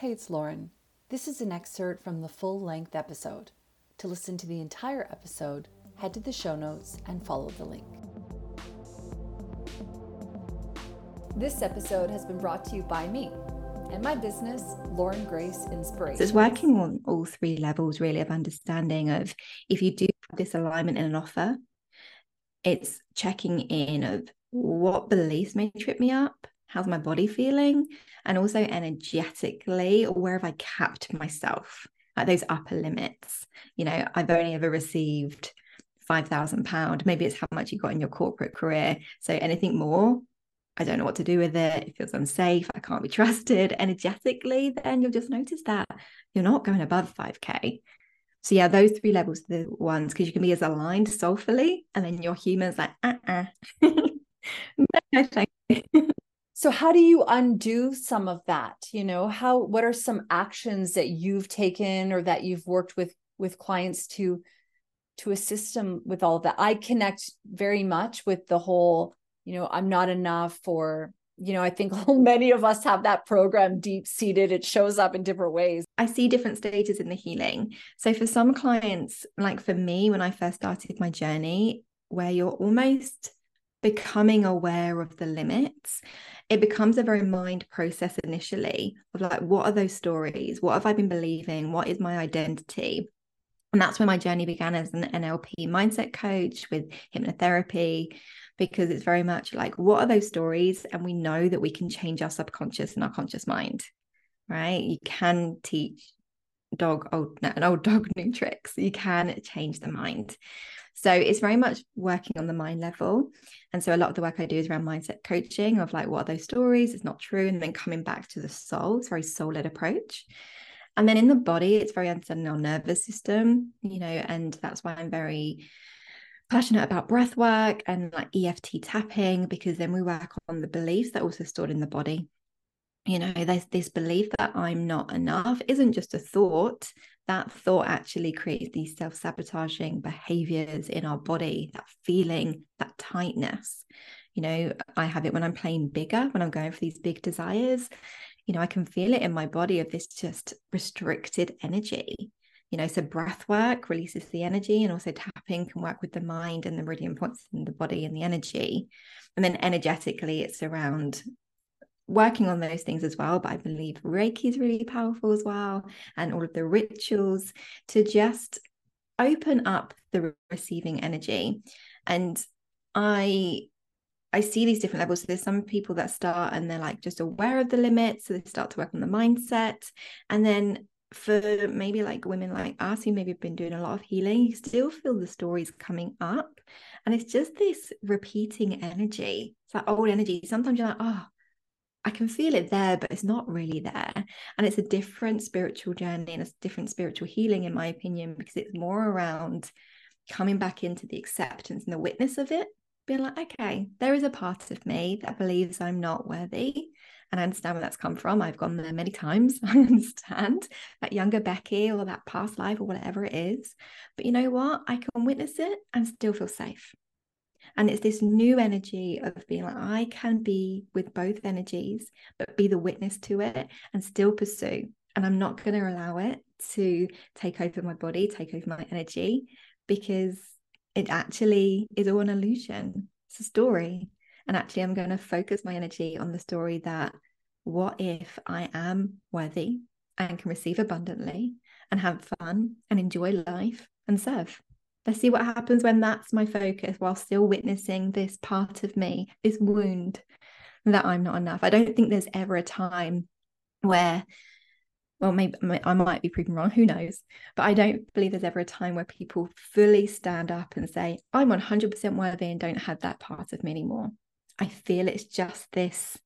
Hey, it's Lauren. This is an excerpt from the full length episode. To listen to the entire episode, head to the show notes and follow the link. This episode has been brought to you by me and my business, Lauren Grace Inspiration. So it's working on all three levels, really, of understanding of if you do this alignment in an offer, it's checking in of what beliefs may trip me up, how's my body feeling, and also energetically, where have I capped myself at those upper limits? You know, I've only ever received five thousand pound. Maybe it's how much you got in your corporate career. So anything more, I don't know what to do with it. It feels unsafe. I can't be trusted energetically. Then you'll just notice that you're not going above 5K. So yeah, those three levels are the ones because you can be as aligned soulfully, and then your human's like, uh-uh. no, thank how do you undo some of that? You know, how what are some actions that you've taken or that you've worked with with clients to to assist them with all of that? I connect very much with the whole, you know, I'm not enough or you know, I think many of us have that program deep seated. It shows up in different ways. I see different stages in the healing. So for some clients, like for me, when I first started my journey, where you're almost becoming aware of the limits it becomes a very mind process initially of like what are those stories? What have i been believing? What is my identity? And that's where my journey began as an nlp mindset coach with hypnotherapy because it's very much like what are those stories? And we know that we can change our subconscious and our conscious mind right? You can teach dog old an old dog new tricks. You can change the mind so it's very much working on the mind level. And so a lot of the work I do is around mindset coaching of like, what are those stories? It's not true. And then coming back to the soul. It's very soul led approach. And then in the body, it's very understanding our nervous system, you know, and that's why I'm very passionate about breath work and like EFT tapping, because then we work on the beliefs that are also stored in the body you know there's this belief that i'm not enough isn't just a thought that thought actually creates these self-sabotaging behaviors in our body that feeling that tightness. You know i have it when i'm playing bigger when i'm going for these big desires you know i can feel it in my body of this just restricted energy. You know so breath work releases the energy and also tapping can work with the mind and the meridian points in the body and the energy. And then energetically it's around working on those things as well. But I believe Reiki is really powerful as well, and all of the rituals to just open up the receiving energy. And I I see these different levels. So there's some people that start and they're like just aware of the limits. So they start to work on the mindset. And then for maybe like women like us who maybe have been doing a lot of healing, you still feel the stories coming up. And it's just this repeating energy. It's that old energy. Sometimes you're like, oh, I can feel it there, but it's not really there. And it's a different spiritual journey and a different spiritual healing, in my opinion, because it's more around coming back into the acceptance and the witness of it, being like, okay, there is a part of me that believes I'm not worthy. And I understand where that's come from. I've gone there many times. I understand that younger Becky or that past life or whatever it is. But you know what? I can witness it and still feel safe. And it's this new energy of being like, I can be with both energies, but be the witness to it and still pursue. And I'm not going to allow it to take over my body, take over my energy, because it actually is all an illusion. It's a story. And actually, I'm going to focus my energy on the story that what if I am worthy and can receive abundantly and have fun and enjoy life and serve? Let's see what happens when that's my focus while still witnessing this part of me, this wound that I'm not enough. I don't think there's ever a time where, well, maybe I might be proven wrong, who knows? But I don't believe there's ever a time where people fully stand up and say, I'm 100% worthy and don't have that part of me anymore. I feel it's just this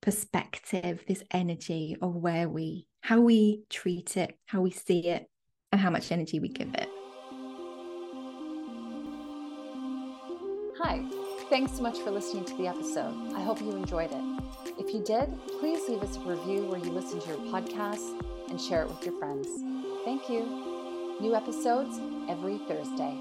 perspective, this energy of where we, how we treat it, how we see it, and how much energy we give it. Hi, thanks so much for listening to the episode. I hope you enjoyed it. If you did, please leave us a review where you listen to your podcast and share it with your friends. Thank you. New episodes every Thursday.